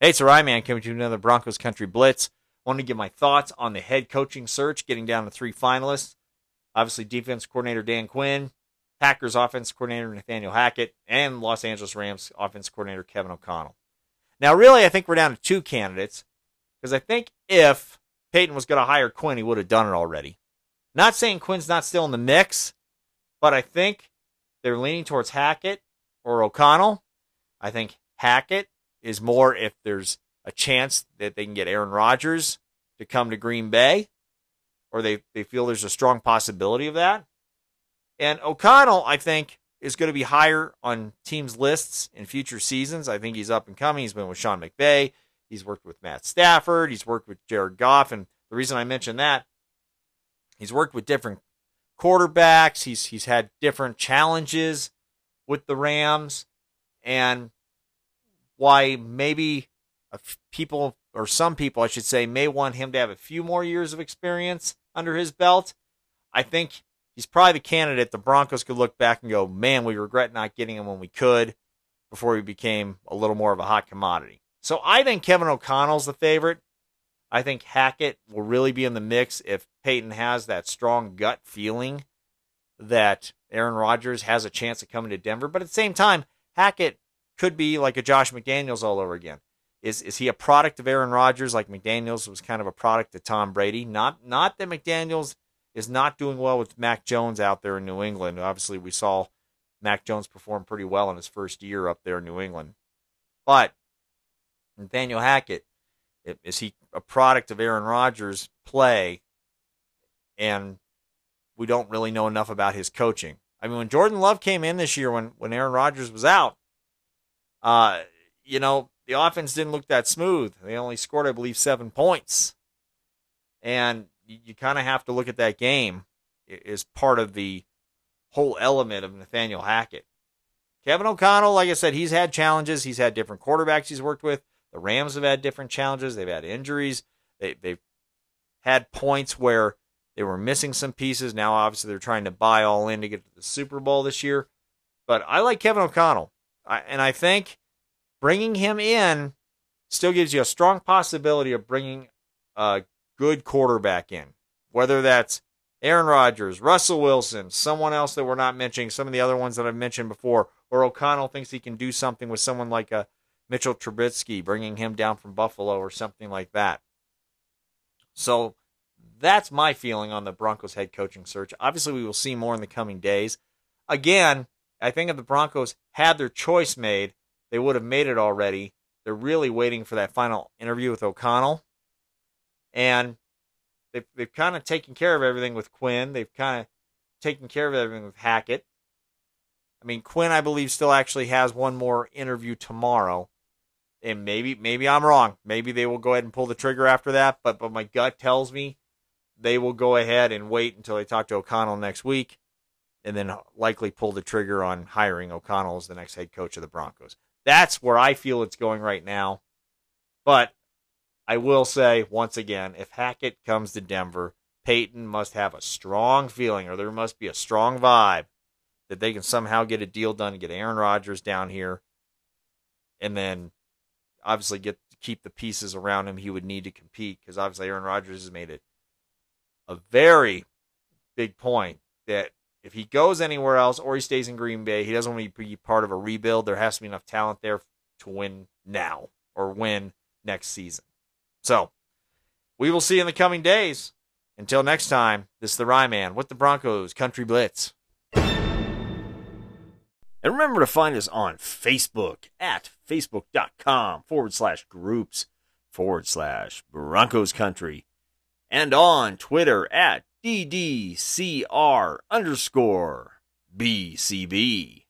Hey, it's a Man coming to another Broncos Country Blitz. Want to give my thoughts on the head coaching search, getting down to three finalists. Obviously, defense coordinator Dan Quinn, Packers offense coordinator Nathaniel Hackett, and Los Angeles Rams offense coordinator Kevin O'Connell. Now, really, I think we're down to two candidates because I think if Paton was going to hire Quinn, he would have done it already. Not saying Quinn's not still in the mix, but I think they're leaning towards Hackett or O'Connell. I think Hackett is more if there's a chance that they can get Aaron Rodgers to come to Green Bay, or they, they feel there's a strong possibility of that. And O'Connell, I think, is going to be higher on teams' lists in future seasons. I think he's up and coming. He's been with Sean McVay. He's worked with Matt Stafford. He's worked with Jared Goff. And the reason I mention that, he's worked with different quarterbacks. He's he's had different challenges with the Rams, and why maybe people or some people, I should say, may want him to have a few more years of experience under his belt. I think he's probably the candidate the Broncos could look back and go, man, we regret not getting him when we could before he became a little more of a hot commodity. So I think Kevin O'Connell's the favorite. I think Hackett will really be in the mix if Paton has that strong gut feeling that Aaron Rodgers has a chance of coming to Denver. But at the same time, Hackett could be like a Josh McDaniels all over again. Is is he a product of Aaron Rodgers like McDaniels was kind of a product of Tom Brady? Not not that McDaniels is not doing well with Mac Jones out there in New England. Obviously, we saw Mac Jones perform pretty well in his first year up there in New England. But Nathaniel Hackett, is he a product of Aaron Rodgers' play? And we don't really know enough about his coaching. I mean, when Jordan Love came in this year, when when Aaron Rodgers was out, uh, you know, the offense didn't look that smooth. They only scored, I believe, seven points. And you, you kind of have to look at that game as part of the whole element of Nathaniel Hackett. Kevin O'Connell, like I said, he's had challenges. He's had different quarterbacks he's worked with. The Rams have had different challenges. They've had injuries. They, they've had points where they were missing some pieces. Now, obviously, they're trying to buy all in to get to the Super Bowl this year. But I like Kevin O'Connell. I, and I think bringing him in still gives you a strong possibility of bringing a good quarterback in, whether that's Aaron Rodgers, Russell Wilson, someone else that we're not mentioning, some of the other ones that I've mentioned before, or O'Connell thinks he can do something with someone like a Mitchell Trubisky, bringing him down from Buffalo or something like that. So that's my feeling on the Broncos head coaching search. Obviously, we will see more in the coming days. Again, I think if the Broncos had their choice made, they would have made it already. They're really waiting for that final interview with O'Connell. And they've, they've kind of taken care of everything with Quinn. They've kind of taken care of everything with Hackett. I mean, Quinn, I believe, still actually has one more interview tomorrow. And maybe maybe I'm wrong. Maybe they will go ahead and pull the trigger after that. But but my gut tells me they will go ahead and wait until they talk to O'Connell next week and then likely pull the trigger on hiring O'Connell as the next head coach of the Broncos. That's where I feel it's going right now. But I will say once again, if Hackett comes to Denver, Paton must have a strong feeling, or there must be a strong vibe that they can somehow get a deal done and get Aaron Rodgers down here, and then obviously get keep the pieces around him he would need to compete because obviously Aaron Rodgers has made it a very big point that if he goes anywhere else or he stays in Green Bay, he doesn't want to be part of a rebuild. There has to be enough talent there to win now or win next season. So we will see in the coming days. Until next time, this is the Ryman with the Broncos Country Blitz. And remember to find us on Facebook at facebook.com forward slash groups forward slash Broncos Country and on Twitter at DDCR underscore BCB.